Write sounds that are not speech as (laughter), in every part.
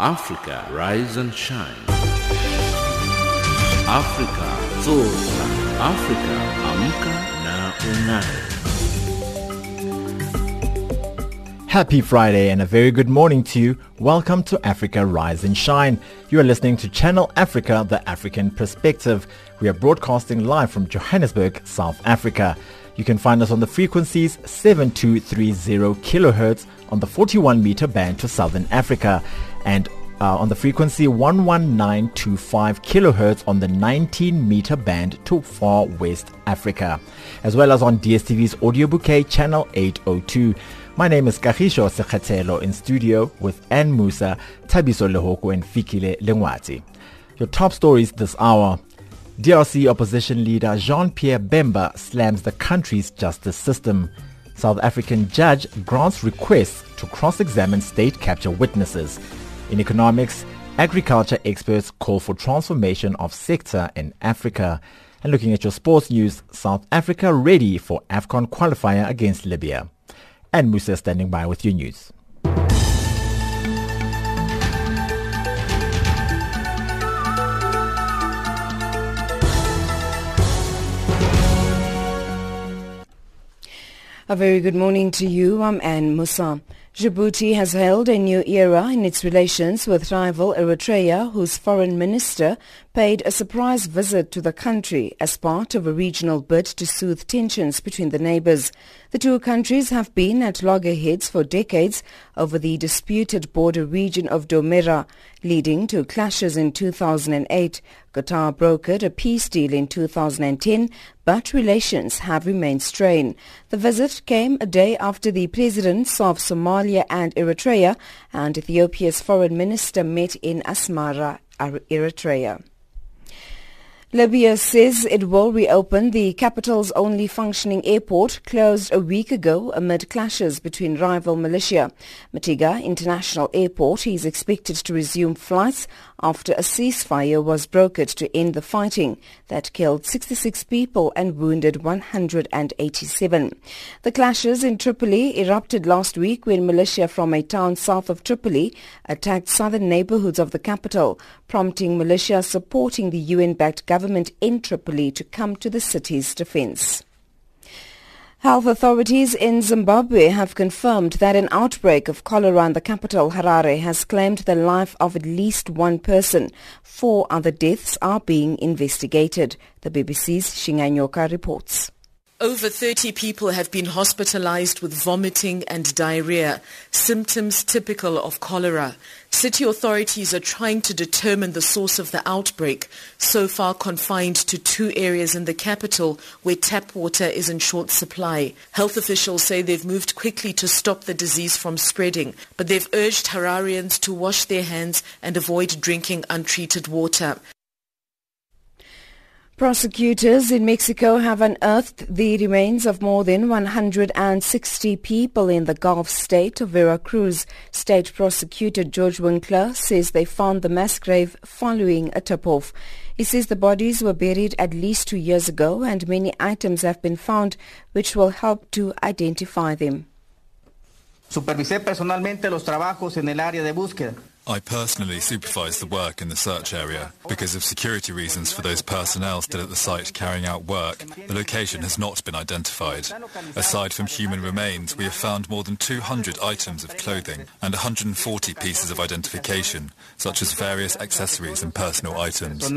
Africa, rise and shine. Africa, zorka. Africa, amka na unai. Happy Friday and a very good morning to you. Welcome to Africa Rise and Shine. You are listening to Channel Africa, the African perspective. We are broadcasting live from Johannesburg, South Africa. You can find us on the frequencies 7230 kilohertz on the 41 meter band to Southern Africa and uh, on the frequency 11925 kilohertz on the 19 meter band to far west Africa, as well as on DSTV's audio bouquet channel 802. My name is Kahisho Sekhatelo in studio with Ann Musa, Tabiso Lehoko and Fikile Lengwati. Your top stories this hour. DRC opposition leader Jean-Pierre Bemba slams the country's justice system. South African judge grants requests to cross-examine state capture witnesses. In economics, agriculture experts call for transformation of sector in Africa. And looking at your sports news, South Africa ready for AFCON qualifier against Libya. And Musa standing by with your news. A very good morning to you. Um, I'm Anne Musa. Djibouti has held a new era in its relations with rival Eritrea, whose foreign minister paid a surprise visit to the country as part of a regional bid to soothe tensions between the neighbors. The two countries have been at loggerheads for decades over the disputed border region of Doumeira, leading to clashes in 2008. Qatar brokered a peace deal in 2010, but relations have remained strained. The visit came a day after the presidents of Somalia and Eritrea and Ethiopia's foreign minister met in Asmara, Eritrea. Libya says it will reopen the capital's only functioning airport closed a week ago amid clashes between rival militia. Mitiga International Airport is expected to resume flights after a ceasefire was brokered to end the fighting that killed 66 people and wounded 187. The clashes in Tripoli erupted last week when militia from a town south of Tripoli attacked southern neighborhoods of the capital, prompting militia supporting the UN-backed government in Tripoli to come to the city's defense. Health authorities in Zimbabwe have confirmed that an outbreak of cholera in the capital, Harare, has claimed the life of at least one person. Four other deaths are being investigated. The BBC's Shingai Nyoka reports. Over 30 people have been hospitalized with vomiting and diarrhea, symptoms typical of cholera. City authorities are trying to determine the source of the outbreak, so far confined to two areas in the capital where tap water is in short supply. Health officials say they've moved quickly to stop the disease from spreading, but they've urged Hararians to wash their hands and avoid drinking untreated water. Prosecutors in Mexico have unearthed the remains of more than 160 people in the Gulf state of Veracruz. State prosecutor George Winckler says they found the mass grave following a tip-off. He says the bodies were buried at least two years ago and many items have been found which will help to identify them. Supervisé personalmente los trabajos en el área de búsqueda. I personally supervise the work in the search area. Because of security reasons for those personnel still at the site carrying out work, the location has not been identified. Aside from human remains, we have found more than 200 items of clothing and 140 pieces of identification, such as various accessories and personal items.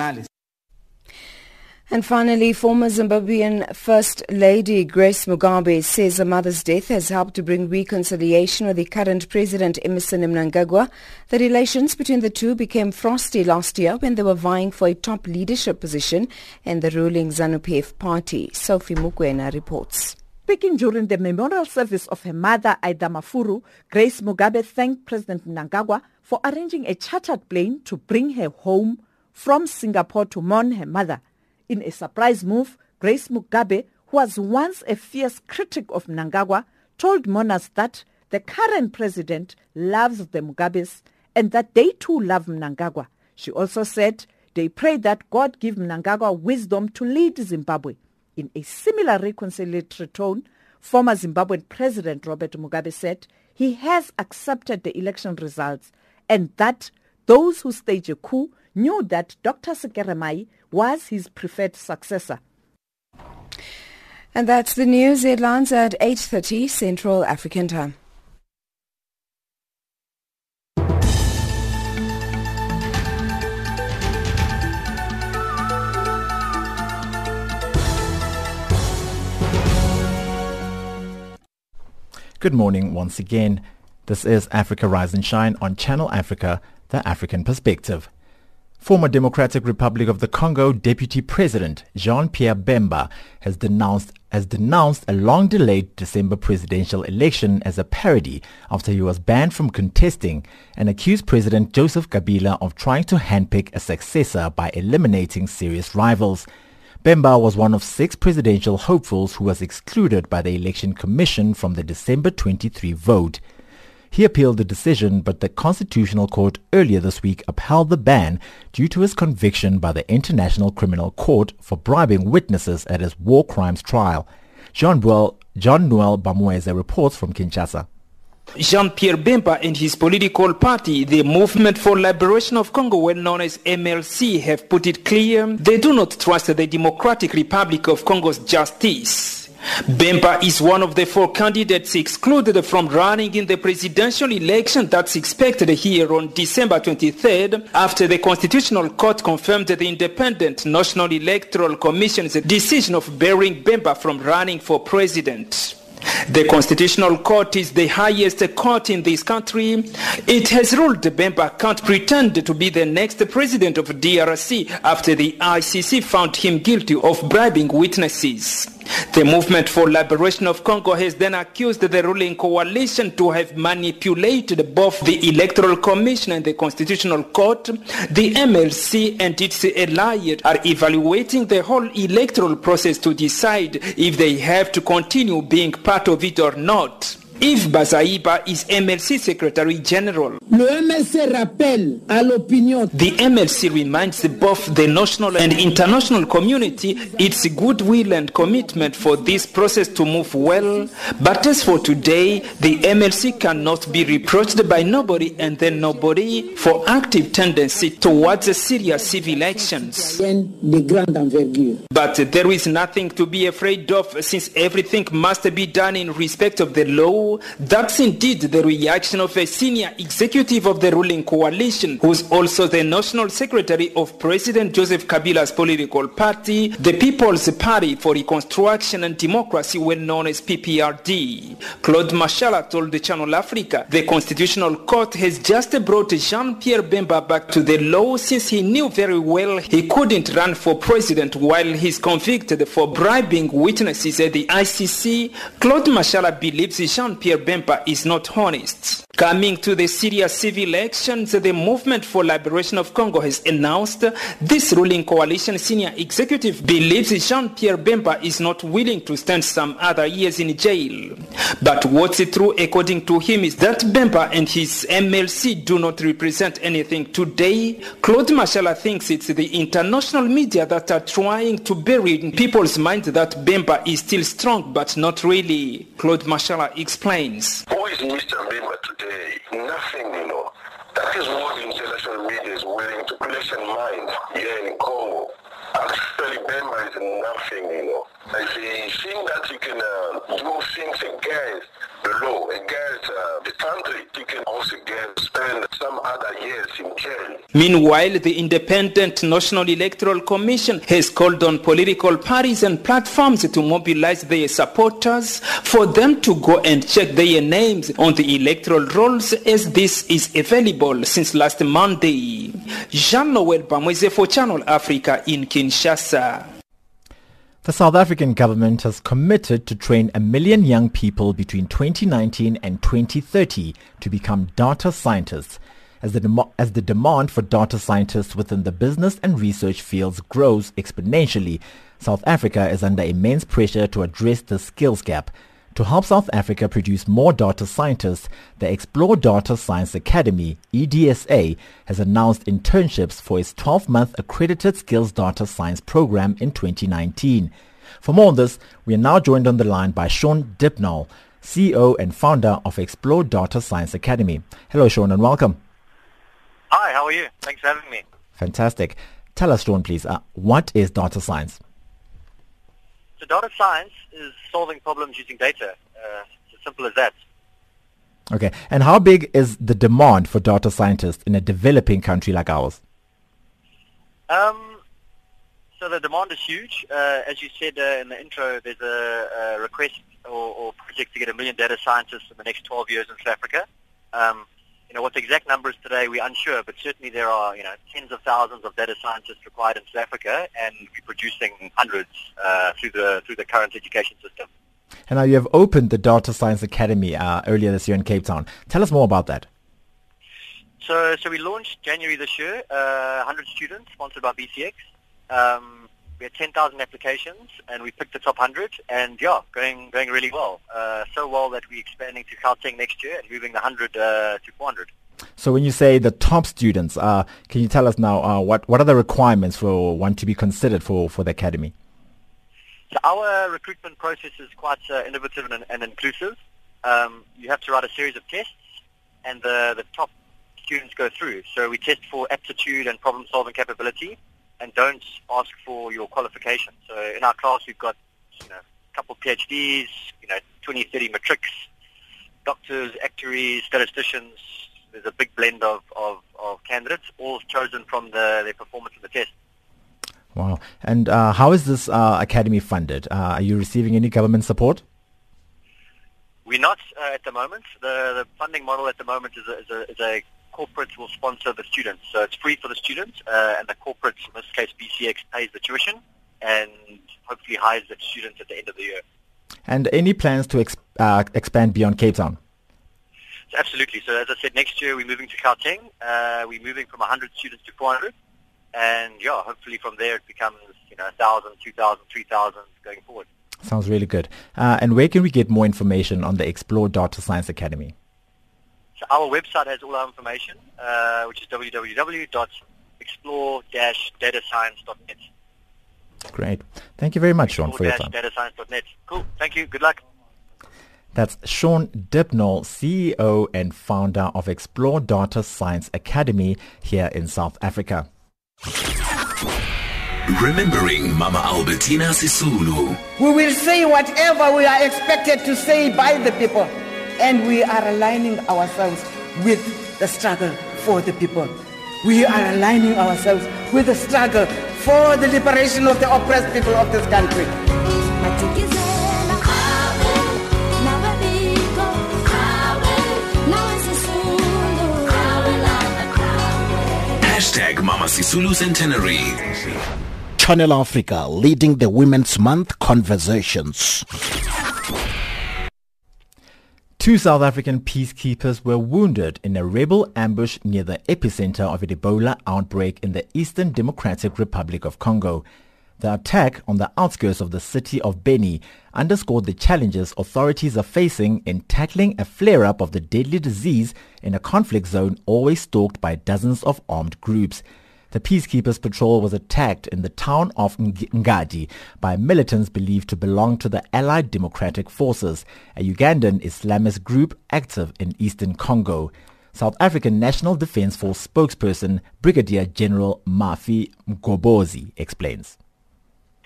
And finally, former Zimbabwean First Lady Grace Mugabe says her mother's death has helped to bring reconciliation with the current president Emmerson Mnangagwa. The relations between the two became frosty last year when they were vying for a top leadership position in the ruling ZANU-PF party. Sophie Mukwena reports. Speaking during the memorial service of her mother, Idah Marufu, Grace Mugabe thanked President Mnangagwa for arranging a chartered plane to bring her home from Singapore to mourn her mother. In a surprise move, Grace Mugabe, who was once a fierce critic of Mnangagwa, told mourners that the current president loves the Mugabes and that they too love Mnangagwa. She also said they pray that God give Mnangagwa wisdom to lead Zimbabwe. In a similar reconciliatory tone, former Zimbabwean President Robert Mugabe said he has accepted the election results and that those who stage a coup knew that Dr. Sekeramayi was his preferred successor. And that's the news headlines at 8.30 Central African Time. Good morning once again. This is Africa Rise and Shine on Channel Africa, the African Perspective. Former Democratic Republic of the Congo Deputy President Jean-Pierre Bemba has denounced has denounced a long-delayed December presidential election as a parody after he was banned from contesting and accused President Joseph Kabila of trying to handpick a successor by eliminating serious rivals. Bemba was one of six presidential hopefuls who was excluded by the Election Commission from the December 23 vote. He appealed the decision, but the Constitutional Court earlier this week upheld the ban due to his conviction by the International Criminal Court for bribing witnesses at his war crimes trial. Jean, Buell, John Noel Bamweze reports from Kinshasa. Jean-Pierre Bemba and his political party, the Movement for Liberation of Congo, well known as MLC, have put it clear they do not trust the Democratic Republic of Congo's justice. Bemba is one of the four candidates excluded from running in the presidential election that's expected here on December 23rd after the Constitutional Court confirmed the Independent National Electoral Commission's decision of barring Bemba from running for president. The Constitutional Court is the highest court in this country. It has ruled Bemba can't pretend to be the next president of DRC after the ICC found him guilty of bribing witnesses. The Movement for Liberation of Congo has then accused the ruling coalition to have manipulated both the Electoral Commission and the Constitutional Court. The MLC and its allies are evaluating the whole electoral process to decide if they have to continue being part of it or not. Eve Bazaiba is MLC Secretary General. Le MLC rappelle à l'opinion. The MLC reminds both the national and international community its goodwill and commitment for this process to move well. But as for today, the MLC cannot be reproached by nobody and then nobody for active tendency towards serious civil actions. De grande envergure. But there is nothing to be afraid of since everything must be done in respect of the law that's indeed the reaction of a senior executive of the ruling coalition, who's also the national secretary of President Joseph Kabila's political party, the People's Party for Reconstruction and Democracy, well known as PPRD. Claude Mashala told the Channel Africa the Constitutional Court has just brought Jean-Pierre Bemba back to the law since he knew very well he couldn't run for president while he's convicted for bribing witnesses at the ICC. Claude Mashala believes Jean Pierre Bemba is not honest. Coming to the Syria civil elections, the Movement for Liberation of Congo has announced this ruling coalition senior executive believes Jean-Pierre Bemba is not willing to spend some other years in jail. But what's true according to him is that Bemba and his MLC do not represent anything today. Claude Mashala thinks it's the international media that are trying to bury in people's minds that Bemba is still strong but not really. Claude Mashala explains. Who is Mr. Bemba today? Nothing, you know. That is what international media is willing to place in mind here in Congo. Actually, Bemba is nothing, you know. You think that you can uh, do things against law, against uh, the country, you can also get, spend some other years in jail. Meanwhile, the Independent National Electoral Commission has called on political parties and platforms to mobilize their supporters for them to go and check their names on the electoral rolls as this is available since last Monday. Jean-Noel Bamweze for Channel Africa in Kinshasa. The South African government has committed to train a million young people between 2019 and 2030 to become data scientists. As the, dem- as the demand for data scientists within the business and research fields grows exponentially, South Africa is under immense pressure to address the skills gap. To help South Africa produce more data scientists, the Explore Data Science Academy, EDSA, has announced internships for its 12-month accredited skills data science program in 2019. For more on this, we are now joined on the line by Sean Dippnall, CEO and founder of Explore Data Science Academy. Hello Sean and welcome. Hi, how are you? Thanks for having me. Fantastic. Tell us, Sean, please, uh, what is data science? So data science is solving problems using data. Uh, it's as simple as that. Okay. And how big is the demand for data scientists in a developing country like ours? Um, so the demand is huge. Uh, as you said uh, in the intro, there's a, a request or, or, project to get a million data scientists in the next 12 years in South Africa. Um, you know, what the exact number is today, we're unsure, but certainly there are, you know, tens of thousands of data scientists required in South Africa, and we're producing hundreds uh, through the through the current education system. And now you have opened the Data Science Academy uh, earlier this year in Cape Town. Tell us more about that. So, so we launched January this year, uh, 100 students, sponsored by BCX. Um, we had 10,000 applications, and we picked the top 100, and yeah, going going really well. Uh, so well that we're expanding to Gauteng next year and moving the 100 uh, to 400. So when you say the top students, uh, can you tell us now uh, what, what are the requirements for one to be considered for, for the academy? So our recruitment process is quite uh, innovative and, and inclusive. Um, you have to write a series of tests, and the, the top students go through. So we test for aptitude and problem-solving capability, and don't ask for your qualification. So in our class, we've got you know a couple of PhDs, you know 20, 30 matrics, doctors, actuaries, statisticians. There's a big blend of, of, of candidates, all chosen from the, their performance in the test. Wow. And uh, how is this uh, academy funded? Uh, are you receiving any government support? We're not uh, at the moment. The, the funding model at the moment is a, is a, is a corporate will sponsor the students. So it's free for the students, uh, and the corporates, in this case BCX, pays the tuition and hopefully hires the students at the end of the year. And any plans to uh, expand beyond Cape Town? So absolutely. So as I said, next year we're moving to Gauteng. we're moving from 100 students to 400 and yeah, hopefully from there it becomes you know 1,000, 2,000, 3,000 going forward. Sounds really good. Uh, and where can we get more information on the Explore Data Science Academy? So our website has all our information, uh, which is www.explore-datascience.net. Great. Thank you very much, Sean, for your time. datascience.net. Cool. Thank you. Good luck. That's Sean Dippnall, CEO and founder of Explore Data Science Academy here in South Africa. Remembering Mama Albertina Sisulu. We will say whatever we are expected to say by the people, and we are aligning ourselves with the struggle for the people. We are aligning ourselves with the struggle for the liberation of the oppressed people of this country. Hashtag Mama Sisulu Centenary. Channel Africa leading the Women's Month conversations. Two South African peacekeepers were wounded in a rebel ambush near the epicenter of an Ebola outbreak in the Eastern Democratic Republic of Congo. The attack on the outskirts of the city of Beni underscored the challenges authorities are facing in tackling a flare-up of the deadly disease in a conflict zone always stalked by dozens of armed groups. The Peacekeepers Patrol was attacked in the town of Ngadi by militants believed to belong to the Allied Democratic Forces, a Ugandan Islamist group active in eastern Congo. South African National Defence Force spokesperson Brigadier General Mafi Mgobozi explains.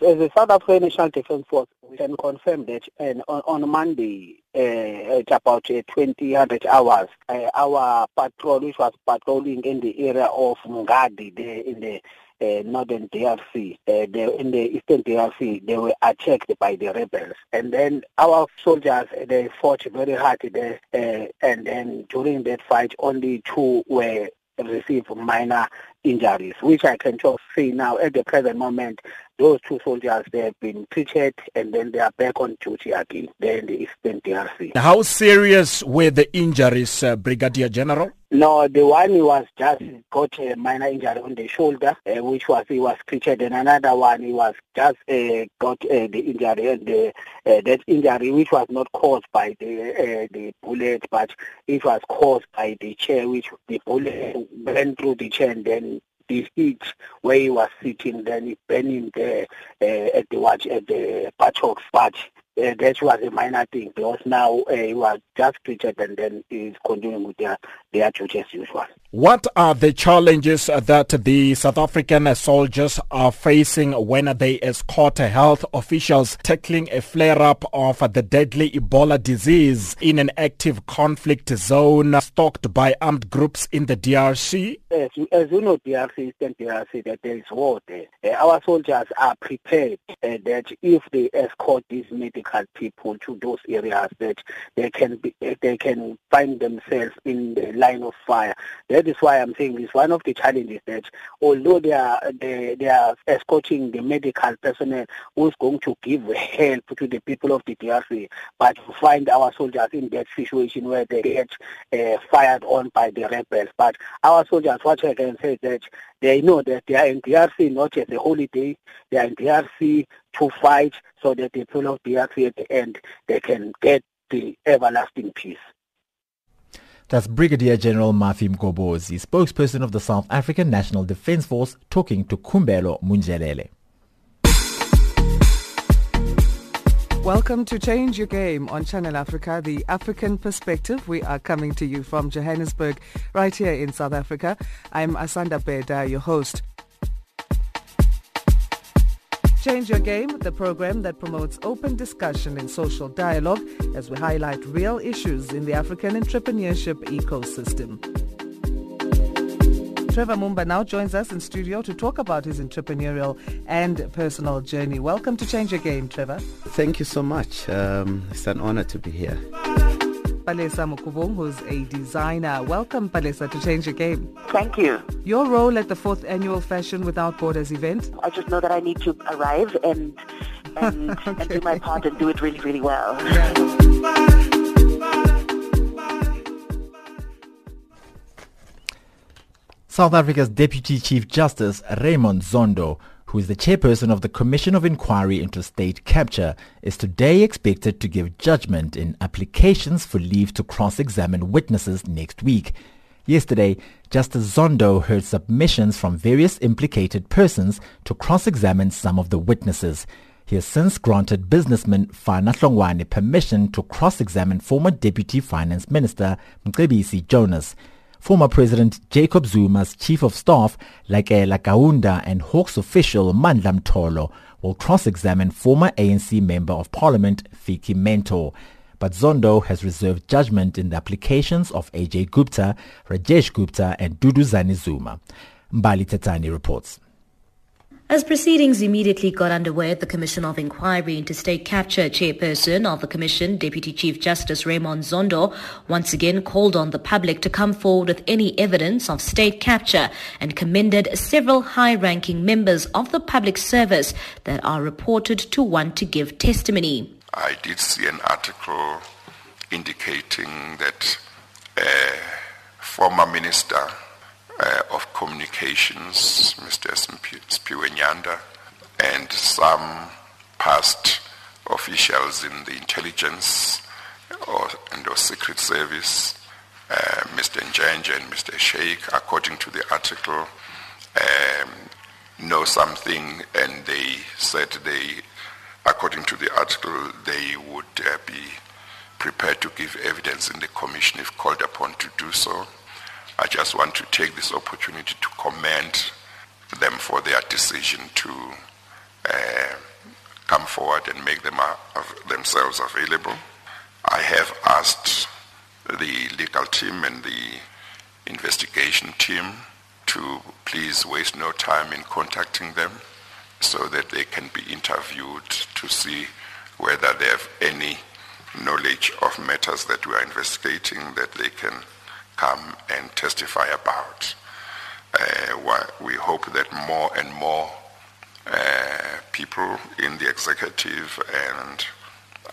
As a South African National Defence Force, we can confirm that and on, on Monday, uh, at about uh, 20 hours, uh, our patrol, which was patrolling in the area of there in the uh, northern DRC, uh, they, in the eastern DRC, they were attacked by the rebels. And then our soldiers, they fought very hard there. Uh, and then during that fight, only two were received minor injuries, which I can just say now at the present moment, those two soldiers, they have been treated and then they are back on duty again, there in the Eastern DRC. How serious were the injuries, uh, Brigadier General? No, the one was just got a minor injury on the shoulder, uh, which was he was treated, and another one he was just uh, got uh, the injury, and the, uh, that injury which was not caused by the uh, the bullet, but it was caused by the chair, which the bullet went through the chair and then the heat where he was sitting, then he burning there uh, at the watch at the buttocks. But uh, that was a minor thing because now uh, he was just treated and then he's continuing with their, their duties as usual. What are the challenges that the South African soldiers are facing when they escort health officials tackling a flare-up of the deadly Ebola disease in an active conflict zone stalked by armed groups in the DRC? As, as you know, DRC, Eastern DRC, that there is war there. Uh, our soldiers are prepared uh, that if they escort these medical people to those areas, that they can be, they can find themselves in the line of fire. That is why I'm saying this. One of the challenges that although they are they, they are escorting the medical personnel who's going to give help to the people of the DRC, but to find our soldiers in that situation where they get uh, fired on by the rebels. But our soldiers, what I can say that they know that they are in DRC not as a holiday, they are in DRC to fight so that the people of DRC at the end they can get the everlasting peace. That's Brigadier General Mafi Mgobozi, spokesperson of the South African National Defence Force, talking to Kumbelo Munjelele. Welcome to Change Your Game on Channel Africa, the African perspective. We are coming to you from Johannesburg, right here in South Africa. I'm Asanda Beda, your host. Change Your Game, the program that promotes open discussion and social dialogue as we highlight real issues in the African entrepreneurship ecosystem. Trevor Mumba now joins us in studio to talk about his entrepreneurial and personal journey. Welcome to Change Your Game, Trevor. Thank you so much. Um, it's an honor to be here. Palesa Mokubung, who's a designer. Welcome, Palesa, to Change Your Game. Thank you. Your role at the fourth annual Fashion Without Borders event? I just know that I need to arrive and and, okay. (laughs) and do my part and do it really, really well. Yeah. South Africa's Deputy Chief Justice Raymond Zondo who is the chairperson of the Commission of Inquiry into State Capture, is today expected to give judgment in applications for leave to cross-examine witnesses next week. Yesterday, Justice Zondo heard submissions from various implicated persons to cross-examine some of the witnesses. He has since granted businessman Fana Hlongwane permission to cross-examine former Deputy Finance Minister Mcebisi Jonas. Former President Jacob Zuma's Chief of Staff, Lakela and Hawks official Mandla Mtholo will cross-examine former ANC Member of Parliament Vytjie Mentor. But Zondo has reserved judgment in the applications of Ajay Gupta, Rajesh Gupta, and Duduzane Zuma. Mbali Tetani reports. As proceedings immediately got underway at the Commission of Inquiry into State Capture, Chairperson of the Commission, Deputy Chief Justice Raymond Zondo, once again called on the public to come forward with any evidence of state capture and commended several high-ranking members of the public service that are reported to want to give testimony. I did see an article indicating that a former minister uh, of Communications, Mr. Siphiwe Nyanda, and some past officials in the intelligence or, and or secret service, uh, Mr. Njenje and Mr. Shaik, according to the article, um, know something and they said they, according to the article, they would uh, be prepared to give evidence in the commission if called upon to do so. I just want to take this opportunity to commend them for their decision to uh, come forward and make them uh, themselves available. I have asked the legal team and the investigation team to please waste no time in contacting them so that they can be interviewed to see whether they have any knowledge of matters that we are investigating that they can come and testify about. Uh, we hope that more and more uh, people in the executive and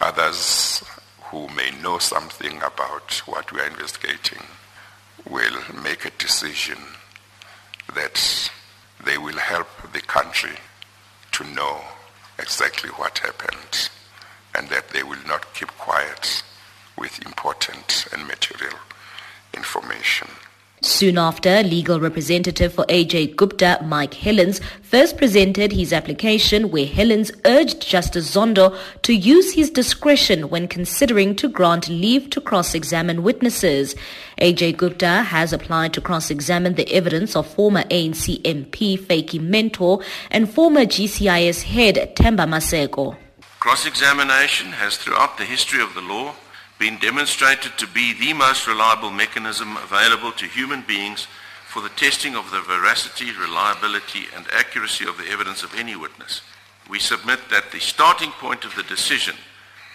others who may know something about what we are investigating will make a decision that they will help the country to know exactly what happened and that they will not keep quiet with important and material information. Soon after, legal representative for Ajay Gupta, Mike Hellens, first presented his application where Hellens urged Justice Zondo to use his discretion when considering to grant leave to cross-examine witnesses. Ajay Gupta has applied to cross-examine the evidence of former ANC MP Vytjie Mentor and former GCIS head Themba Maseko. Cross-examination has throughout the history of the law been demonstrated to be the most reliable mechanism available to human beings for the testing of the veracity, reliability and accuracy of the evidence of any witness. We submit that the starting point of the decision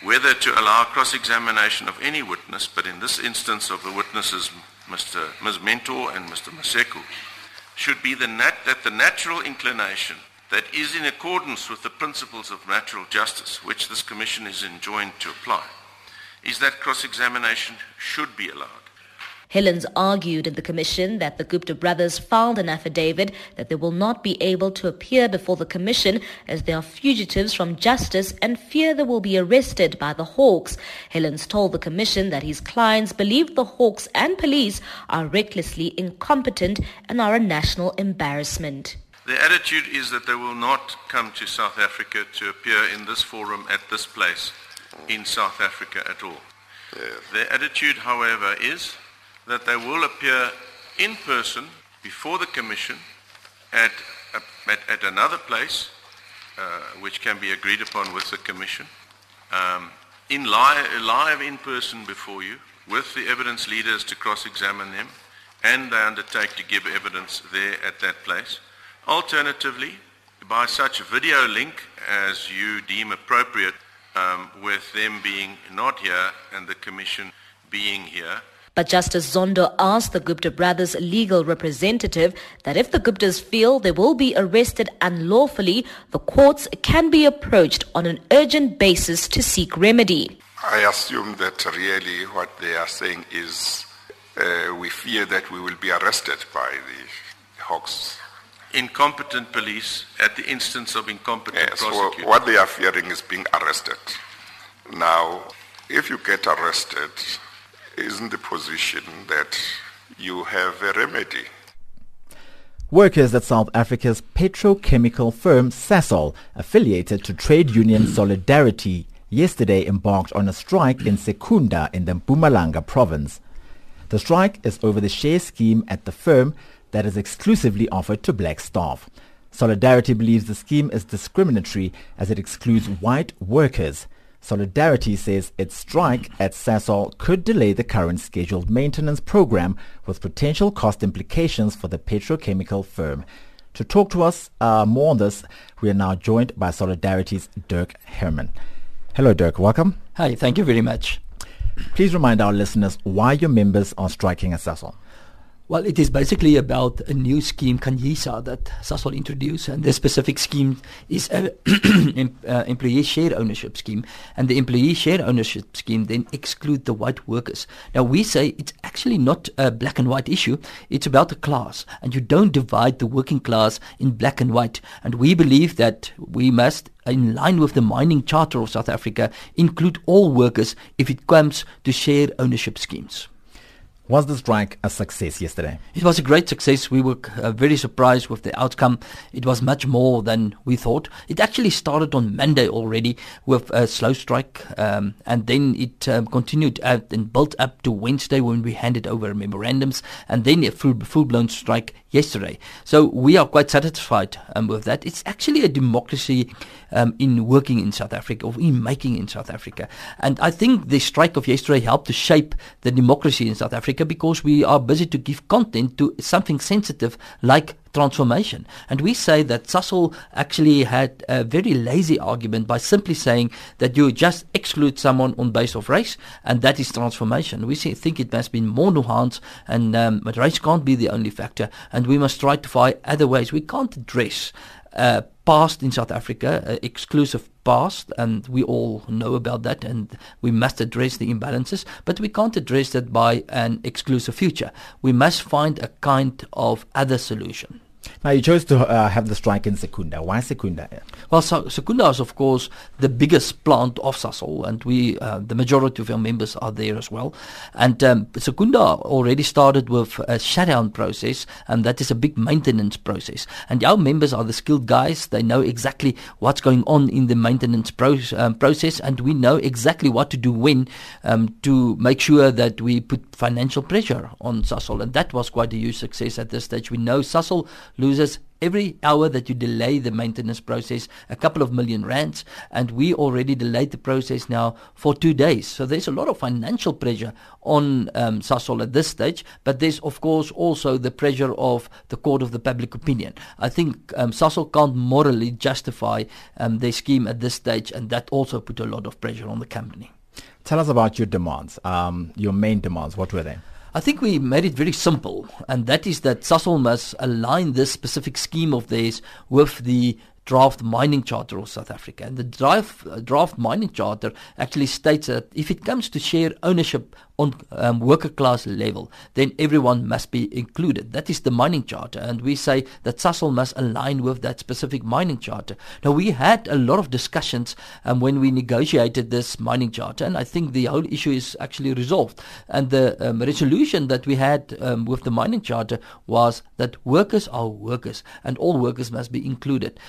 whether to allow cross-examination of any witness, but in this instance of the witnesses Mr. Ms. Mentor and Mr. Maseko, should be the nat- that the natural inclination that is in accordance with the principles of natural justice, which this Commission is enjoined to apply, is that cross-examination should be allowed. Hellens argued in the commission that the Gupta brothers filed an affidavit that they will not be able to appear before the commission as they are fugitives from justice and fear they will be arrested by the Hawks. Hellens told the commission that his clients believe the Hawks and police are recklessly incompetent and are a national embarrassment. The attitude is that they will not come to South Africa to appear in this forum at this place in South Africa at all. Their attitude, however, is that they will appear in person before the Commission at, a, at, at, another place, uh, which can be agreed upon with the Commission, um, in live, live in person before you, with the evidence leaders to cross-examine them, and they undertake to give evidence there at that place. Alternatively, by such video link as you deem appropriate, um, with them being not here and the Commission being here. But Justice Zondo asked the Gupta brothers' legal representative that if the Guptas feel they will be arrested unlawfully, the courts can be approached on an urgent basis to seek remedy. I assume that really what they are saying is uh, we fear that we will be arrested by the Hawks. Incompetent police at the instance of incompetent yes, prosecutors. So what they are fearing is being arrested. Now, if you get arrested, isn't the position that you have a remedy? Workers at South Africa's petrochemical firm Sasol, affiliated to trade union (clears throat) Solidarity, yesterday embarked on a strike in Secunda in the Mpumalanga province. The strike is over the share scheme at the firm that is exclusively offered to black staff. Solidarity believes the scheme is discriminatory as it excludes white workers. Solidarity says its strike at Sasol could delay the current scheduled maintenance program with potential cost implications for the petrochemical firm. To talk to us uh, more on this, we are now joined by Solidarity's Dirk Hermann. Hello, Dirk. Welcome. Hi. Thank you very much. Please remind our listeners why your members are striking at Sasol. Well, it is basically about a new scheme, Khanyisa, that Sasol introduced. And this specific scheme is an (clears throat) uh, employee share ownership scheme. And the employee share ownership scheme then exclude the white workers. Now, we say it's actually not a black and white issue. It's about a class. And you don't divide the working class in black and white. And we believe that we must in line with the mining charter of South Africa, include all workers if it comes to share ownership schemes. Was the strike a success yesterday? It was a great success. We were uh, very surprised with the outcome. It was much more than we thought. It actually started on Monday already with a slow strike, um, and then it um, continued out and built up to Wednesday when we handed over memorandums, and then a full, full-blown strike yesterday. So we are quite satisfied um, with that. It's actually a democracy um, in working in South Africa or in making in South Africa. And I think the strike of yesterday helped to shape the democracy in South Africa because we are busy to give content to something sensitive like transformation. And we say that Sasol actually had a very lazy argument by simply saying that you just exclude someone on base of race, and that is transformation. We think it must be more nuanced, and um, but race can't be the only factor, and we must try to find other ways. We can't address uh, past in South Africa, uh, exclusive past, and we all know about that, and we must address the imbalances, but we can't address that by an exclusive future. We must find a kind of other solution. Now, you chose to uh, have the strike in Secunda. Why Secunda? Well, so, Secunda is, of course, the biggest plant of Sasol, and we, uh, the majority of our members are there as well. And um, Secunda already started with a shutdown process, and that is a big maintenance process. And our members are the skilled guys. They know exactly what's going on in the maintenance pro- um, process, and we know exactly what to do when um, to make sure that we put financial pressure on Sasol. And that was quite a huge success at this stage. We know Sasol loses every hour that you delay the maintenance process a couple of million rands and we already delayed the process now for two days so there's a lot of financial pressure on um, Sasol at this stage but there's of course also the pressure of the court of the public opinion I think um, Sasol can't morally justify um, their scheme at this stage and that also put a lot of pressure on the company Tell us about your demands, um, your main demands. What were they? I think we made it very simple, and that is that Sasol must align this specific scheme of theirs with the draft mining charter of South Africa. And the draft, uh, draft mining charter actually states that if it comes to share ownership on um, worker class level, then everyone must be included. That is the mining charter, and we say that Sasol must align with that specific mining charter. Now, we had a lot of discussions um, when we negotiated this mining charter, and I think the whole issue is actually resolved. And the um, resolution that we had um, with the mining charter was that workers are workers, and all workers must be included.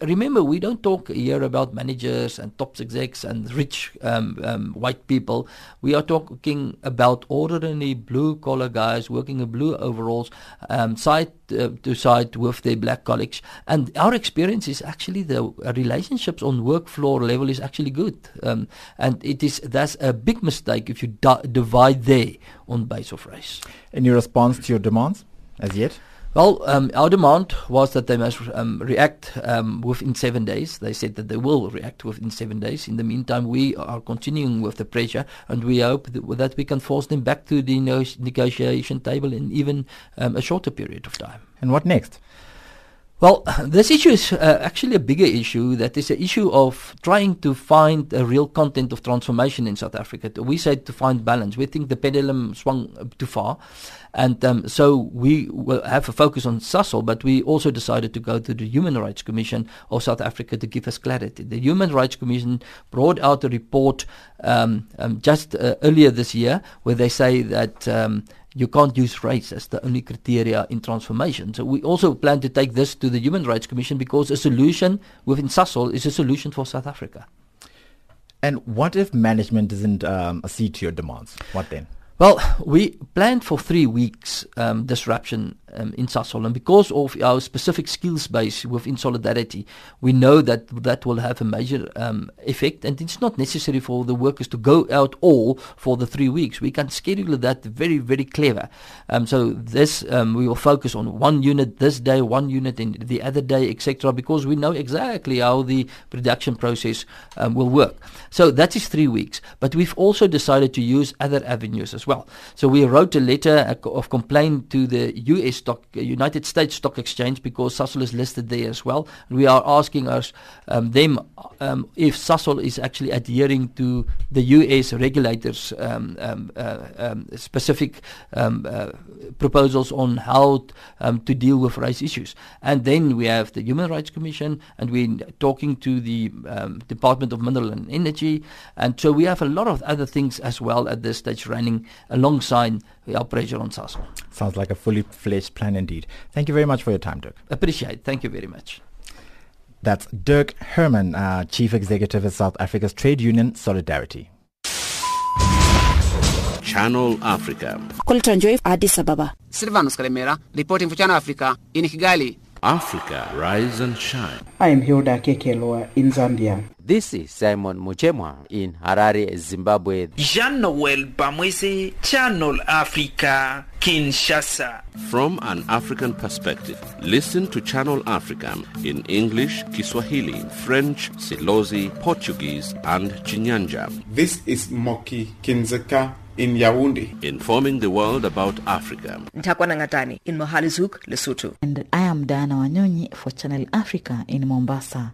Remember, we don't talk here about managers and top execs and rich um, um, white people. We are talking about ordinary blue collar guys working in blue overalls um, side uh, to side with their black colleagues. And our experience is actually the relationships on work floor level is actually good. Um, and it is that's a big mistake if you di- divide there on base of race. Any response to your demands as yet? Well, um, our demand was that they must um, react um, within seven days. They said that they will react within seven days. In the meantime, we are continuing with the pressure, and we hope that, that we can force them back to the negotiation table in even um, a shorter period of time. And what next? Well, (laughs) this issue is uh, actually a bigger issue. That is an issue of trying to find a real content of transformation in South Africa. We said to find balance. We think the pendulum swung too far. And um, so we will have a focus on Sasol, but we also decided to go to the Human Rights Commission of South Africa to give us clarity. The Human Rights Commission brought out a report um, um, just uh, earlier this year where they say that um, you can't use race as the only criteria in transformation. So we also plan to take this to the Human Rights Commission because a solution within Sasol is a solution for South Africa. And what if management doesn't um, accede to your demands? What then? Well, we planned for three weeks um, disruption um, in Sasol, and because of our specific skills base within Solidarity, we know that that will have a major um, effect, and it's not necessary for the workers to go out all for the three weeks. We can schedule that very, very clever. Um, so this um, we will focus on one unit this day, one unit in the other day, etc., because we know exactly how the production process um, will work. So that is three weeks, but we've also decided to use other avenues as well. So we wrote a letter of complaint to the U.S. stock, United States Stock Exchange, because Sasol is listed there as well. We are asking us um, them um, if Sasol is actually adhering to the U.S. regulators' um, um, uh, um, specific um, uh, proposals on how to deal with race issues. And then we have the Human Rights Commission, and we're talking to the Department of Mineral and Energy, and so we have a lot of other things as well at this stage running alongside our pressure on Sasol. Sounds like a fully fledged plan indeed. Thank you very much for your time, Dirk. Appreciate. it. Thank you very much. That's Dirk Hermann, uh, Chief Executive of South Africa's trade union Solidarity. Channel Africa. Colton Joy, Addis Ababa. Silvanus Kalemera, reporting for Channel Africa in Kigali. Africa, rise and shine. I am Hilda Kekelwa in Zambia. This is Simon Muchemwa in Harare, Zimbabwe. Jean-Noel Bamwese, Channel Africa, Kinshasa. From an African perspective, listen to Channel Africa in English, Kiswahili, French, Silozi, Portuguese, and Chinyanja. This is Moki Kindzeka in Yaoundé. Informing the world about Africa. Ntakwana Ngatani in Mohalizuk, Lesotho. And I am Diana Wanyonyi for Channel Africa in Mombasa.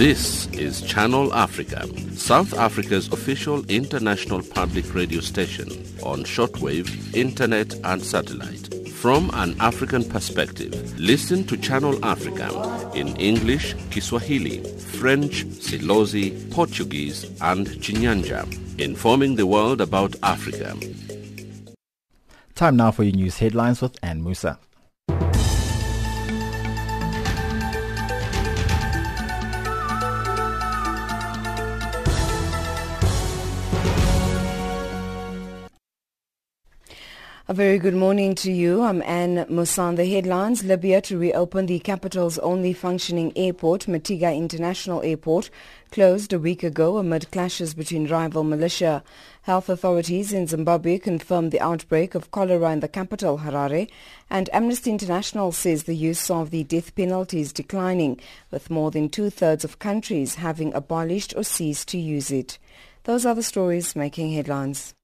This is Channel Africa, South Africa's official international public radio station on shortwave, internet and satellite. From an African perspective, listen to Channel Africa in English, Kiswahili, French, Silozi, Portuguese and Chinyanja, informing the world about Africa. Time now for your news headlines with Ann Musa. A very good morning to you. I'm Anne Musan. The headlines, Libya to reopen the capital's only functioning airport, Mitiga International Airport, closed a week ago amid clashes between rival militia. Health authorities in Zimbabwe confirmed the outbreak of cholera in the capital, Harare, and Amnesty International says the use of the death penalty is declining, with more than two-thirds of countries having abolished or ceased to use it. Those are the stories making headlines.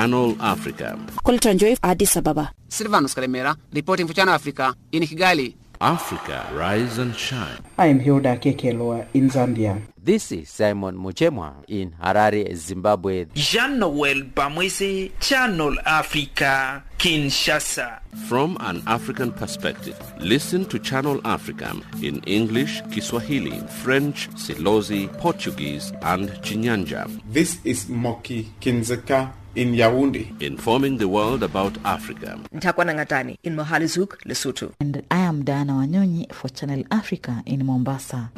Channel Africa. Kultra Joy, Addis Ababa. Silvanus Karemera, reporting for Channel Africa in Kigali. Africa, rise and shine. I am Hilda Kekelwa in Zambia. This is Simon Muchemwa in Harare, Zimbabwe. Jean-Noel Bamwese, Channel Africa, Kinshasa. From an African perspective, listen to Channel Africa in English, Kiswahili, French, Silozi, Portuguese and Chinyanja. This is Moki Kindzeka in Yaoundé. Informing the world about Africa. Ntakwana Ngatani in Mohale's Hoek, Lesotho. And I am Diana Wanyonyi for Channel Africa in Mombasa.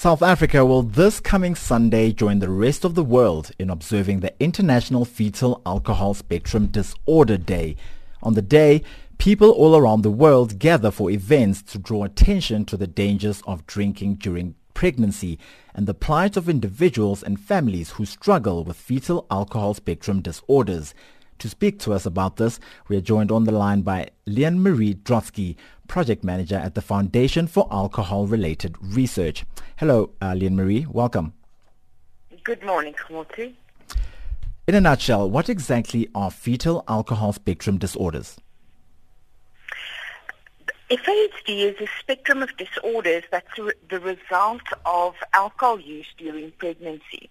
South Africa will this coming Sunday join the rest of the world in observing the International Fetal Alcohol Spectrum Disorder Day. On the day, people all around the world gather for events to draw attention to the dangers of drinking during pregnancy and the plight of individuals and families who struggle with fetal alcohol spectrum disorders. To speak to us about this, we are joined on the line by Leon Marie Drotsky, Project Manager at the Foundation for Alcohol-Related Research. Hello, uh, Leon Marie. Welcome. Good morning, Khamoti. In a nutshell, what exactly are fetal alcohol spectrum disorders? FASD is a spectrum of disorders that's the result of alcohol use during pregnancy.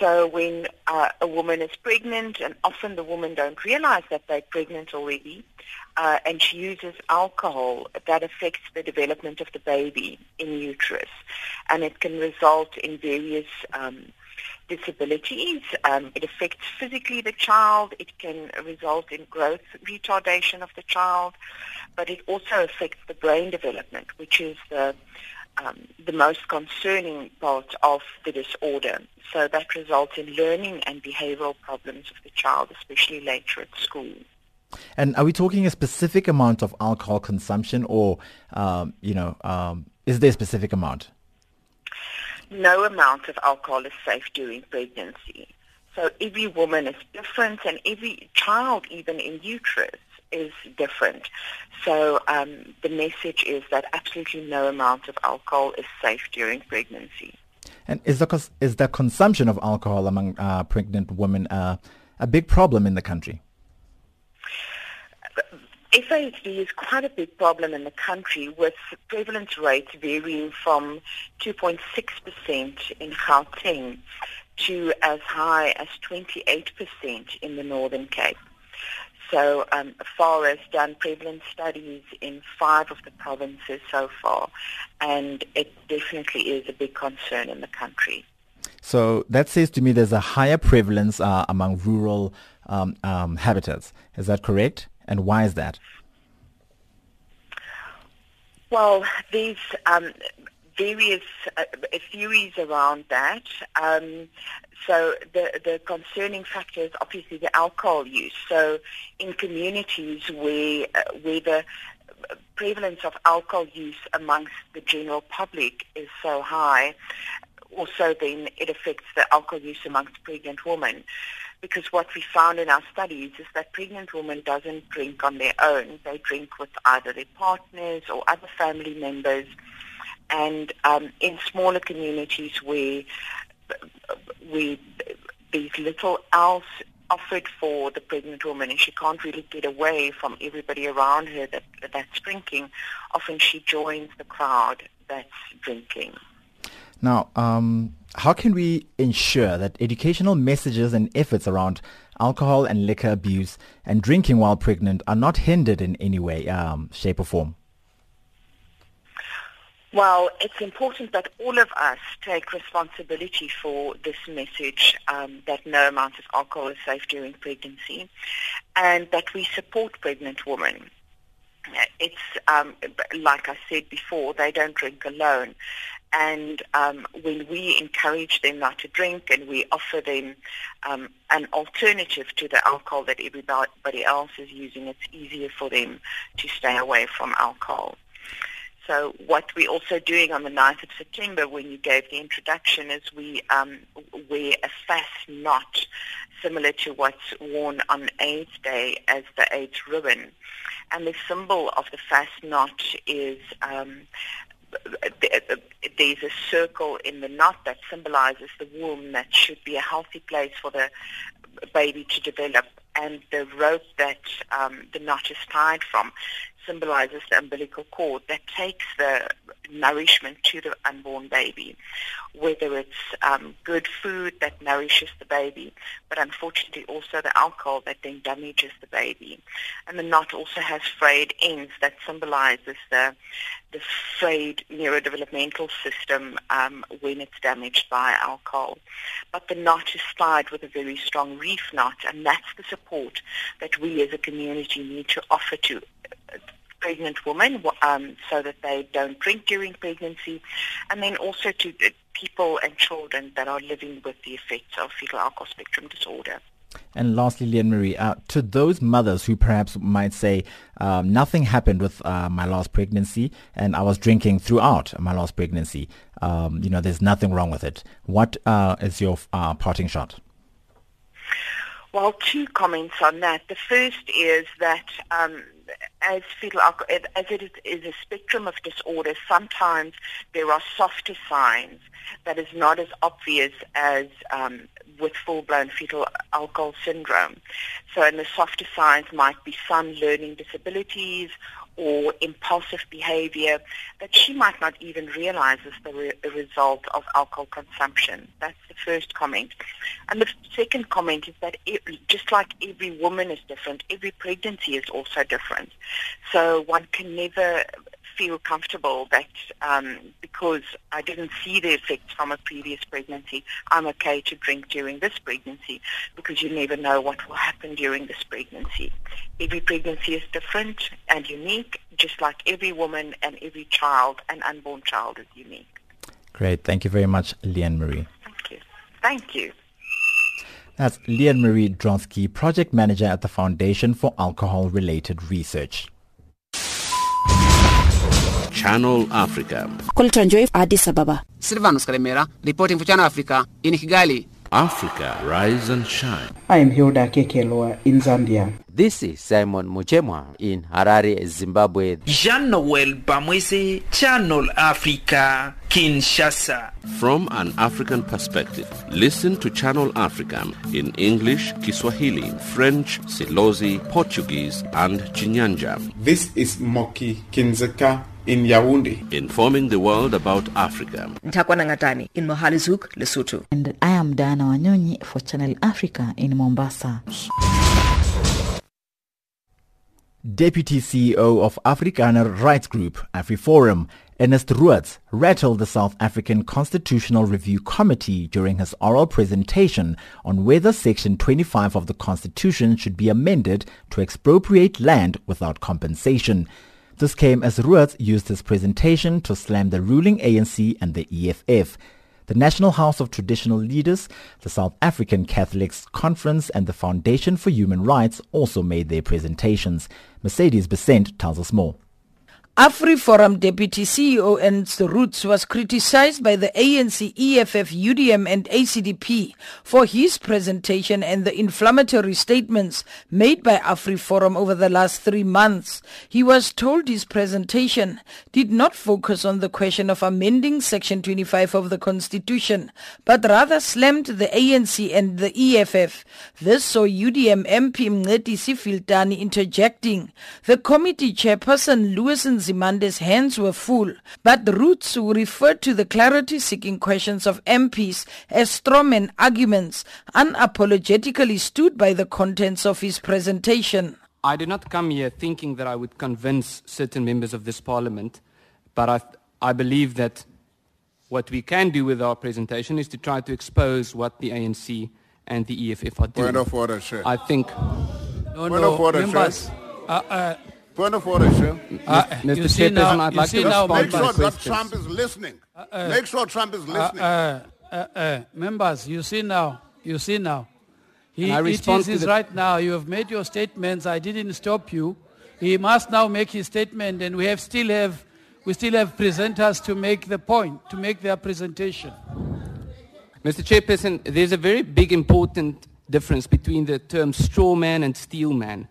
So when uh, a woman is pregnant, and often the women don't realize that they're pregnant already, uh, and she uses alcohol, that affects the development of the baby in uterus. And it can result in various um, disabilities. Um, it affects physically the child. It can result in growth retardation of the child, but it also affects the brain development, which is the um, the most concerning part of the disorder. So that results in learning and behavioral problems of the child, especially later at school. And are we talking a specific amount of alcohol consumption, or um, you know, um, is there a specific amount? No amount of alcohol is safe during pregnancy. So every woman is different, and every child, even in uterus, is different. So um, the message is that absolutely no amount of alcohol is safe during pregnancy. And is the is the consumption of alcohol among uh, pregnant women uh, a big problem in the country? FASD is quite a big problem in the country with prevalence rates varying from 2.6% in Gauteng to as high as 28% in the Northern Cape. So um, FAR has done prevalence studies in five of the provinces so far, and it definitely is a big concern in the country. So that says to me there's a higher prevalence uh, among rural um, um, habitats. Is that correct? And why is that? Well, there's um, various uh, theories around that. Um, so the, the concerning factor is obviously the alcohol use. So in communities where, uh, where the prevalence of alcohol use amongst the general public is so high, also then it affects the alcohol use amongst pregnant women. Because what we found in our studies is that pregnant women doesn't drink on their own. They drink with either their partners or other family members And um, in smaller communities where, where there's little else offered for the pregnant woman and she can't really get away from everybody around her that that's drinking, often she joins the crowd that's drinking. Now, um, how can we ensure that educational messages and efforts around alcohol and liquor abuse and drinking while pregnant are not hindered in any way, um, shape or form? Well, it's important that all of us take responsibility for this message um, that no amount of alcohol is safe during pregnancy and that we support pregnant women. It's um, like I said before, they don't drink alone. And um, when we encourage them not to drink and we offer them um, an alternative to the alcohol that everybody else is using, it's easier for them to stay away from alcohol. So what we're also doing on the 9th of September when you gave the introduction is we um, wear a fast knot similar to what's worn on AIDS Day as the AIDS ribbon. And the symbol of the fast knot is um, there's a circle in the knot that symbolizes the womb that should be a healthy place for the baby to develop and the rope that um, the knot is tied from symbolizes the umbilical cord that takes the nourishment to the unborn baby, whether it's um, good food that nourishes the baby, but unfortunately also the alcohol that then damages the baby. And the knot also has frayed ends that symbolizes the, the frayed neurodevelopmental system um, when it's damaged by alcohol. But the knot is tied with a very strong reef knot, and that's the support that we as a community need to offer to pregnant women um, so that they don't drink during pregnancy, and then also to people and children that are living with the effects of fetal alcohol spectrum disorder. And lastly, Leanne Marie, uh, to those mothers who perhaps might say, um, nothing happened with uh, my last pregnancy and I was drinking throughout my last pregnancy, um, you know, there's nothing wrong with it. What uh, is your uh, parting shot? Well, two comments on that. The first is that um, as fetal alcohol, as it is a spectrum of disorders, sometimes there are softer signs that is not as obvious as um, with full-blown fetal alcohol syndrome. So, and the softer signs might be some learning disabilities or impulsive behavior that she might not even realize is the re- result of alcohol consumption. That's the first comment. And the second comment is that it, just like every woman is different, every pregnancy is also different. So one can never feel comfortable that um, because I didn't see the effects from a previous pregnancy, I'm okay to drink during this pregnancy because you never know what will happen during this pregnancy. Every pregnancy is different and unique, just like every woman and every child and unborn child is unique. Great. Thank you very much, Leanne Marie. Thank you. Thank you. That's Leanne Marie Dronsky, Project Manager at the Foundation for Alcohol-Related Research. Channel Africa. Kulitanjoi Addis Ababa. Silvanus Kalemera, reporting for Channel Africa in Kigali. Africa, rise and shine. I am Hilda Kekelwa in Zambia. This is Simon Muchemwa in Harare, Zimbabwe. Jean-Noel Bamwese, Channel Africa, Kinshasa. From an African perspective, listen to Channel Africa in English, Kiswahili, French, Silozi, Portuguese, and Chinyanja. This is Moki Kindzeka in Yaoundé. Informing the world about Africa. Ntakwana Ngatani in Mohale's Hoek, Lesotho. And I am Diana Wanyonyi for Channel Africa in Mombasa. Deputy CEO of Afrikaner Rights Group, AfriForum, Ernest Roets, rattled the South African Constitutional Review Committee during his oral presentation on whether Section 25 of the Constitution should be amended to expropriate land without compensation. This came as Roets used his presentation to slam the ruling ANC and the EFF. The National House of Traditional Leaders, the South African Catholics Conference and the Foundation for Human Rights also made their presentations. Mercedes Besent tells us more. AfriForum Deputy CEO Ernst Roets was criticized by the ANC, EFF, UDM and ACDP for his presentation and the inflammatory statements made by AfriForum over the last three months. He was told his presentation did not focus on the question of amending Section 25 of the Constitution, but rather slammed the ANC and the EFF. This saw UDM MP Mncedisi Filtane interjecting. The committee chairperson Louis Nzimande's hands were full, but the Roets who referred to the clarity-seeking questions of MPs as strawman arguments unapologetically stood by the contents of his presentation. I did not come here thinking that I would convince certain members of this parliament, but I, I believe that what we can do with our presentation is to try to expose what the ANC and the EFF are doing. Point of order, sir. I think... No, Point no, of order, members, sir. Uh, uh, Point of order, sir. Uh, Mr. Chairperson, now, I'd like to now, respond Make sure that Trump is listening. Uh, uh, Make sure Trump is listening. Uh, members, you see now, you see now. He, it is his right now. You have made your statements. I didn't stop you. He must now make his statement, and we have still have we still have presenters to make the point, to make their presentation. Mr. Chairperson, there's a very big important difference between the terms straw man and steel man.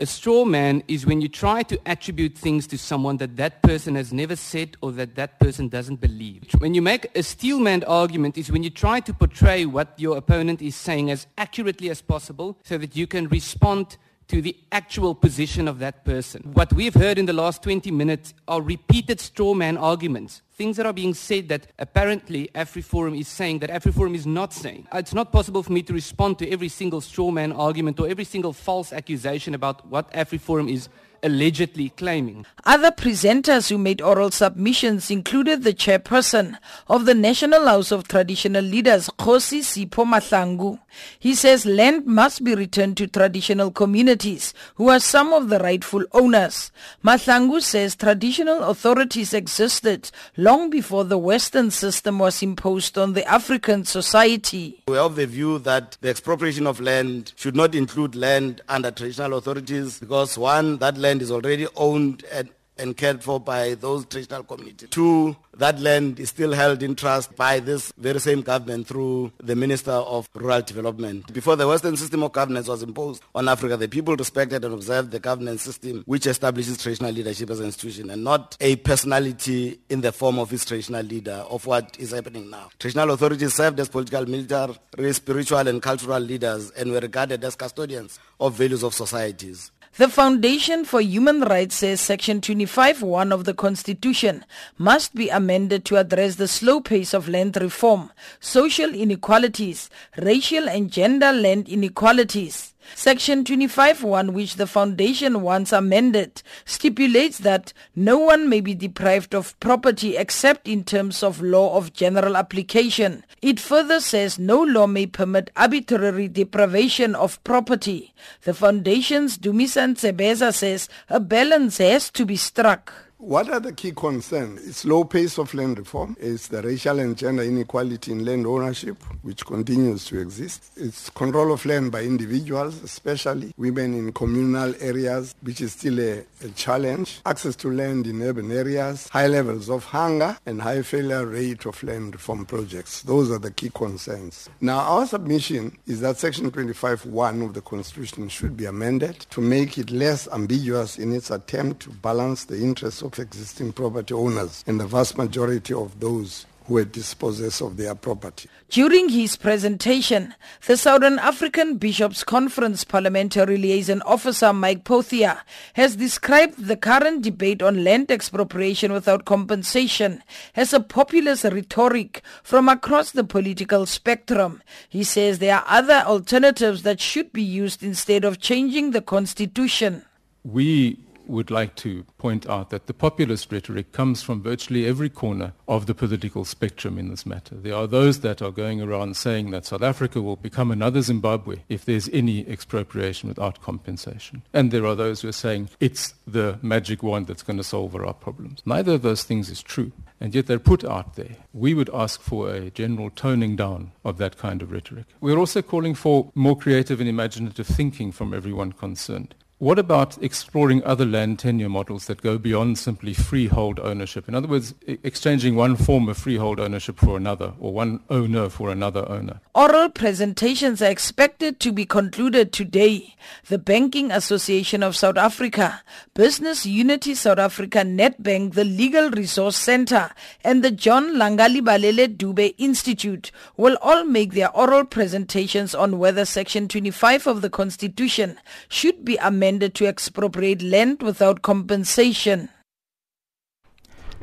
A straw man is when you try to attribute things to someone that that person has never said or that that person doesn't believe. When you make a steel man argument is when you try to portray what your opponent is saying as accurately as possible so that you can respond to the actual position of that person. What we've heard in the last 20 minutes are repeated straw man arguments. Things that are being said that apparently AfriForum is saying that AfriForum is not saying. It's not possible for me to respond to every single straw man argument or every single false accusation about what AfriForum is allegedly claiming. Other presenters who made oral submissions included the chairperson of the National House of Traditional Leaders, Kgosi Sipho Mahlangu. He says land must be returned to traditional communities who are some of the rightful owners. Mahlangu says traditional authorities existed long before the Western system was imposed on the African society. We have the view that the expropriation of land should not include land under traditional authorities because one, that land land is already owned and, and cared for by those traditional communities. Two, that land is still held in trust by this very same government through the Minister of Rural Development. Before the Western system of governance was imposed on Africa, the people respected and observed the governance system which establishes traditional leadership as an institution and not a personality in the form of its traditional leader of what is happening now. Traditional authorities served as political, military, spiritual and cultural leaders and were regarded as custodians of values of societies. The Foundation for Human Rights says Section 25.1 of the Constitution must be amended to address the slow pace of land reform, social inequalities, racial and gender land inequalities. Section 25.1, which the Foundation wants amended, stipulates that no one may be deprived of property except in terms of law of general application. It further says no law may permit arbitrary deprivation of property. The Foundation's Dumisa Ntsebeza says a balance has to be struck. What are the key concerns? It's low pace of land reform. It's the racial and gender inequality in land ownership, which continues to exist. It's control of land by individuals, especially women in communal areas, which is still a, a challenge. Access to land in urban areas, high levels of hunger, and high failure rate of land reform projects. Those are the key concerns. Now, our submission is that Section 25.1 of the Constitution should be amended to make it less ambiguous in its attempt to balance the interests of of existing property owners and the vast majority of those who were dispossessed of their property. During his presentation, the Southern African Bishops' Conference Parliamentary Liaison Officer Mike Pothier has described the current debate on land expropriation without compensation as a populist rhetoric from across the political spectrum. He says there are other alternatives that should be used instead of changing the constitution. We would like to point out that the populist rhetoric comes from virtually every corner of the political spectrum in this matter. There are those that are going around saying that South Africa will become another Zimbabwe if there's any expropriation without compensation. And there are those who are saying it's the magic wand that's going to solve our problems. Neither of those things is true. And yet they're put out there. We would ask for a general toning down of that kind of rhetoric. We're also calling for more creative and imaginative thinking from everyone concerned. What about exploring other land tenure models that go beyond simply freehold ownership? In other words, exchanging one form of freehold ownership for another, or one owner for another owner. Oral presentations are expected to be concluded today. The Banking Association of South Africa, Business Unity South Africa Nedbank, the Legal Resource Center, and the John Langalibalele Dube Institute will all make their oral presentations on whether Section 25 of the Constitution should be amended to expropriate land without compensation.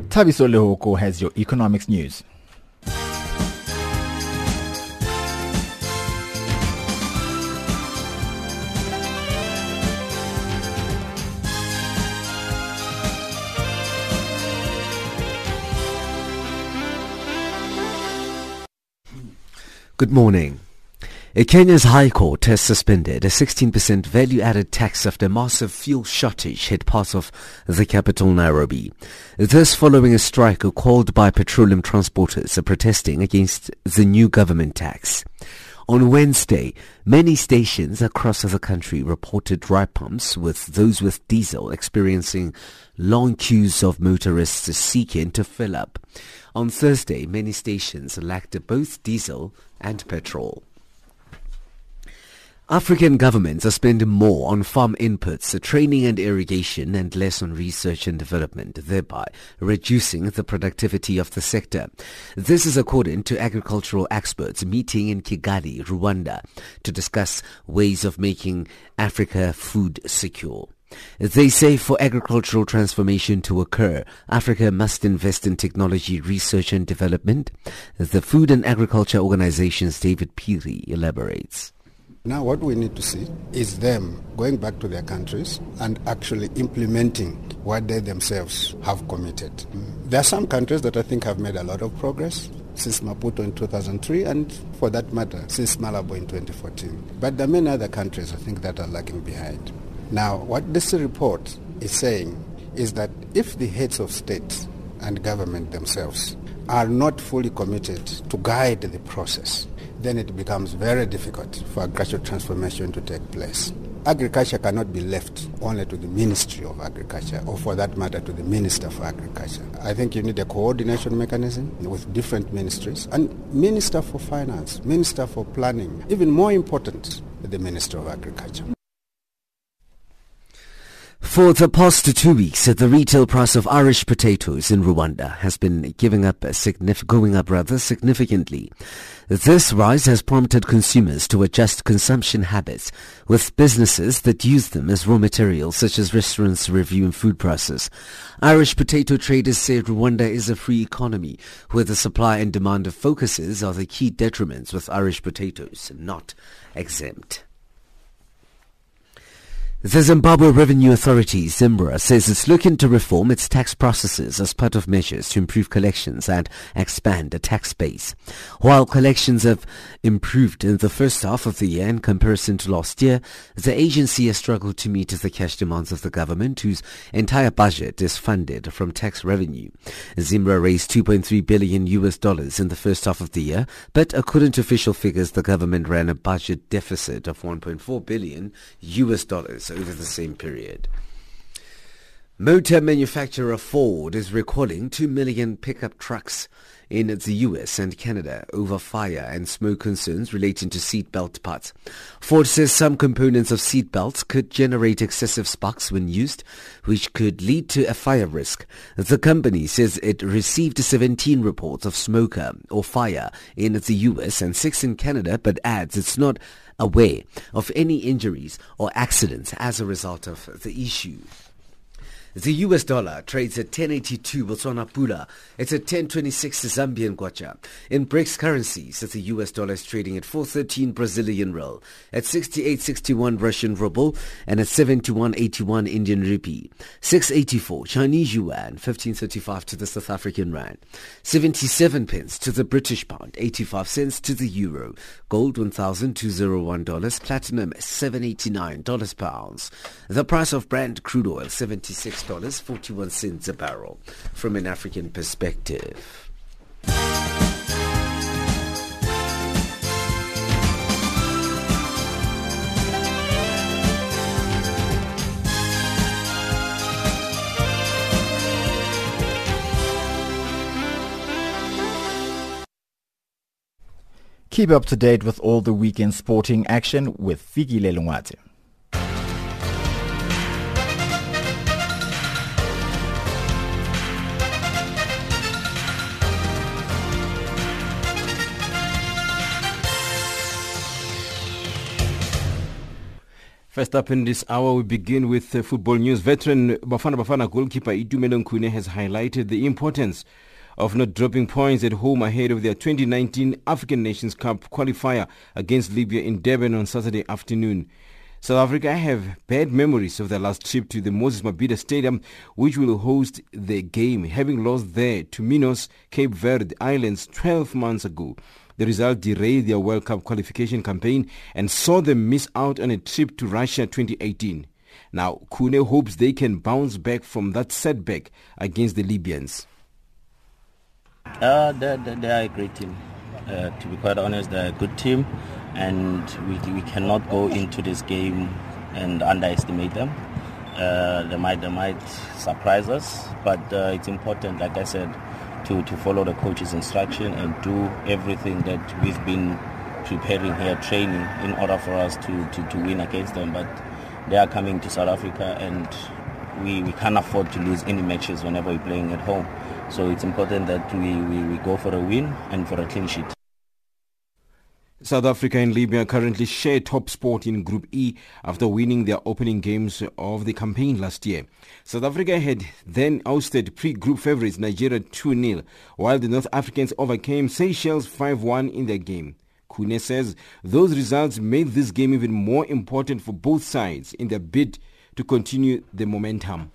Tabiso Lehoko has your economics news. Good morning. Kenya's High Court has suspended a 16% value-added tax after massive fuel shortage hit parts of the capital Nairobi. This following a strike called by petroleum transporters protesting against the new government tax. On Wednesday, many stations across the country reported dry pumps with those with diesel experiencing long queues of motorists seeking to fill up. On Thursday, many stations lacked both diesel and petrol. African governments are spending more on farm inputs, training and irrigation and less on research and development, thereby reducing the productivity of the sector. This is according to agricultural experts meeting in Kigali, Rwanda, to discuss ways of making Africa food secure. They say for agricultural transformation to occur, Africa must invest in technology research and development. The Food and Agriculture Organization's David Phiri elaborates. Now, what we need to see is them going back to their countries and actually implementing what they themselves have committed. Mm. There are some countries that I think have made a lot of progress since Maputo in 2003 and for that matter since Malabo in 2014. But there are many other countries I think that are lagging behind. Now, what this report is saying is that if the heads of state and government themselves are not fully committed to guide the process, then it becomes very difficult for agricultural transformation to take place. Agriculture cannot be left only to the Ministry of Agriculture or for that matter to the Minister for Agriculture. I think you need a coordination mechanism with different ministries and Minister for Finance, Minister for Planning, even more important, the Minister of Agriculture. For the past two weeks, uh, the retail price of Irish potatoes in Rwanda has been giving up uh, signif- going up rather significantly. This rise has prompted consumers to adjust consumption habits, with businesses that use them as raw materials, such as restaurants, reviewing food prices. Irish potato traders say Rwanda is a free economy, where the supply and demand of focuses are the key detriments, with Irish potatoes not exempt. The Zimbabwe Revenue Authority, Zimra, says it's looking to reform its tax processes as part of measures to improve collections and expand the tax base. While collections have improved in the first half of the year in comparison to last year, the agency has struggled to meet the cash demands of the government, whose entire budget is funded from tax revenue. Zimra raised 2.3 billion US dollars in the first half of the year, but according to official figures, the government ran a budget deficit of 1.4 billion US dollars over the same period. Motor manufacturer Ford is recalling 2 million pickup trucks in the US and Canada over fire and smoke concerns relating to seatbelt parts. Ford says some components of seatbelts could generate excessive sparks when used, which could lead to a fire risk. The company says it received 17 reports of smoke or fire in the US and 6 in Canada, but adds it's not aware of any injuries or accidents as a result of the issue. The US dollar trades at 1082 Botswana Pula. It's at 1026 Zambian Kwacha. In BRICS currencies, the US dollar is trading at 413 Brazilian real, at 6861 Russian ruble, and at 7181 Indian rupee. 684 Chinese yuan, 1535 to the South African rand. 77 pence to the British pound, 85 cents to the euro. Gold $1,201, platinum $789 per ounce. The price of Brent crude oil 76 $41.41 a barrel from an African perspective. Keep up to date with all the weekend sporting action with Figi Lelungwate. First up in this hour, we begin with uh, football news. Veteran Bafana Bafana goalkeeper Khune has highlighted the importance of not dropping points at home ahead of their 2019 African Nations Cup qualifier against Libya in Durban on Saturday afternoon. South Africa have bad memories of their last trip to the Moses Mabhida Stadium, which will host the game, having lost there to Minos, Cape Verde Islands 12 months ago. The result derailed their World Cup qualification campaign and saw them miss out on a trip to Russia 2018. Now, Khune hopes they can bounce back from that setback against the Libyans. Uh, they, they, they are a great team. Uh, to be quite honest, they're a good team, and we, we cannot go into this game and underestimate them. Uh, they might they might surprise us, but uh, it's important, like I said, to, to follow the coach's instruction and do everything that we've been preparing here, training, in order for us to, to, to win against them. But they are coming to South Africa and we, we can't afford to lose any matches whenever we're playing at home. So it's important that we, we, we go for a win and for a clean sheet. South Africa and Libya currently share top spot in Group E after winning their opening games of the campaign last year. South Africa had then ousted pre-group favourites Nigeria 2-0, while the North Africans overcame Seychelles 5-1 in their game. Khune says those results made this game even more important for both sides in their bid to continue the momentum.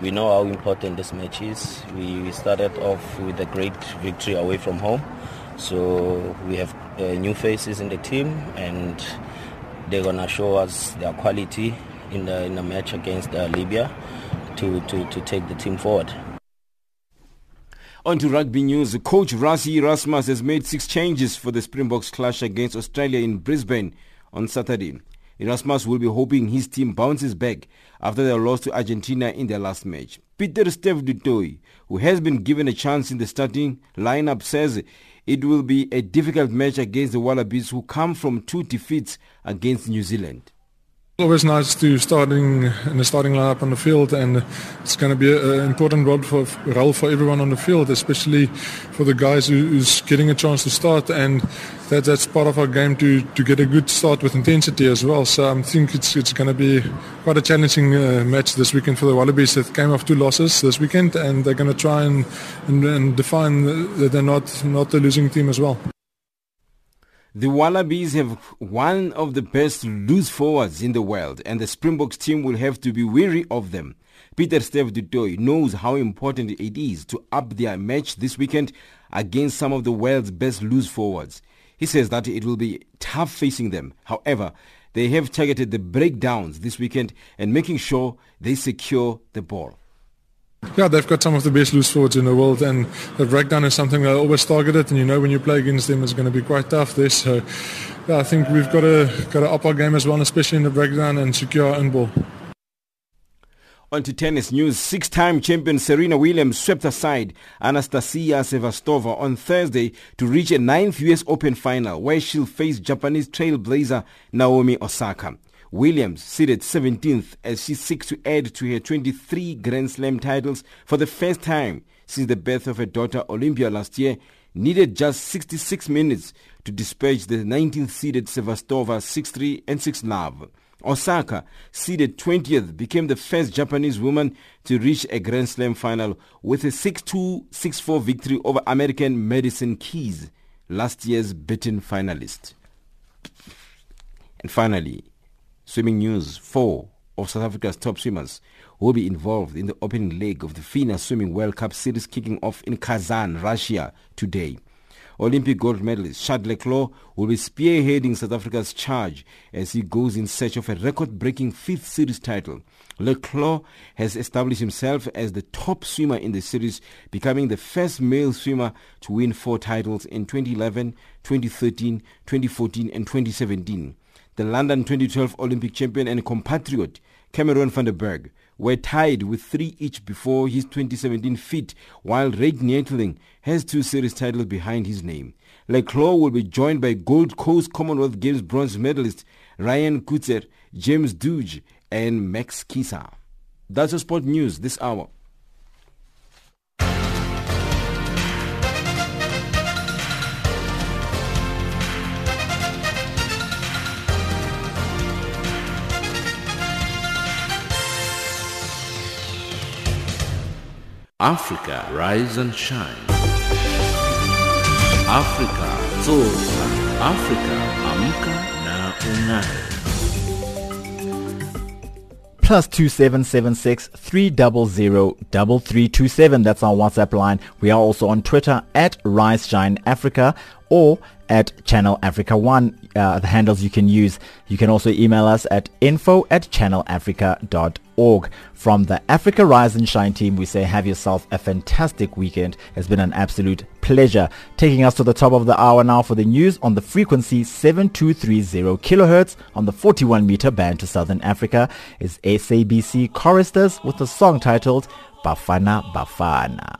We know how important this match is. We started off with a great victory away from home so we have uh, new faces in the team, and they're gonna show us their quality in the in the match against uh, Libya to, to, to take the team forward. On to rugby news. Coach Rassie Erasmus has made six changes for the Springboks clash against Australia in Brisbane on Saturday. Erasmus will be hoping his team bounces back after their loss to Argentina in their last match. Pieter-Steph du Toit, who has been given a chance in the starting lineup, says it will be a difficult match against the Wallabies who come from two defeats against New Zealand. Always nice to starting in the starting lineup on the field, and it's going to be an important role for, role for everyone on the field, especially for the guys who, who's getting a chance to start, and that, that's part of our game to, to get a good start with intensity as well. So I think it's it's going to be quite a challenging uh, match this weekend for the Wallabies. They came off two losses this weekend, and they're going to try and, and, and define that they're not not the losing team as well. The Wallabies have one of the best loose forwards in the world, and the Springboks team will have to be wary of them. Pieter-Steph du Toit knows how important it is to up their match this weekend against some of the world's best loose forwards. He says that it will be tough facing them. However, they have targeted the breakdowns this weekend and making sure they secure the ball. Yeah, they've got some of the best loose forwards in the world, and the breakdown is something they always targeted. And you know, when you play against them, it's going to be quite tough. There, so yeah, I think we've got to got to up our game as well, especially in the breakdown and secure our own ball. On to tennis news. Six-time champion Serena Williams swept aside Anastasia Sevastova on Thursday to reach a ninth U.S. Open final where she'll face Japanese trailblazer Naomi Osaka. Williams seated 17th as she seeks to add to her 23 Grand Slam titles for the first time since the birth of her daughter Olympia last year, needed just 66 minutes to dispatch the 19th seeded Sevastova 6-3 and 6-love. Osaka, seeded 20th, became the first Japanese woman to reach a Grand Slam final with a 6-2, 6-4 victory over American Madison Keys, last year's beaten finalist. And finally, Swimming news. Four of South Africa's top swimmers will be involved in the opening leg of the FINA Swimming World Cup series kicking off in Kazan, Russia today. Olympic gold medalist Chad le Clos will be spearheading South Africa's charge as he goes in search of a record-breaking fifth series title. Leclos has established himself as the top swimmer in the series, becoming the first male swimmer to win four titles in 2011, 2013, 2014 and 2017 the London 2012 Olympic champion and compatriot Cameron van der Burgh were tied with three each before his 2017 feat, while Ryk Neethling has two series titles behind his name. Leclerc will be joined by Gold Coast Commonwealth Games bronze medalist Ryan Coetzee, James Dooge, and Max Kisa. That's your sport news this hour. Africa, rise and shine. Africa, zorka. Africa, amka na unai. Plus two seven seven six three double zero double three two seven. That's our WhatsApp line. We are also on Twitter at Rise Shine Africa or at Channel Africa 1, uh, the handles you can use. You can also email us at info at channelafrica.org. From the Africa Rise and Shine team, we say have yourself a fantastic weekend. It's been an absolute pleasure. Taking us to the top of the hour now for the news on the frequency 7230 kilohertz on the 41 meter band to Southern Africa is SABC Choristers with a song titled Bafana Bafana.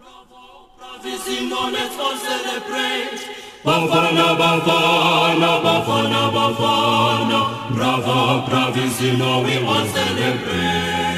Bafana, Bafana, Bafana, Bafana, Brava, Bravissimo, we all celebrate.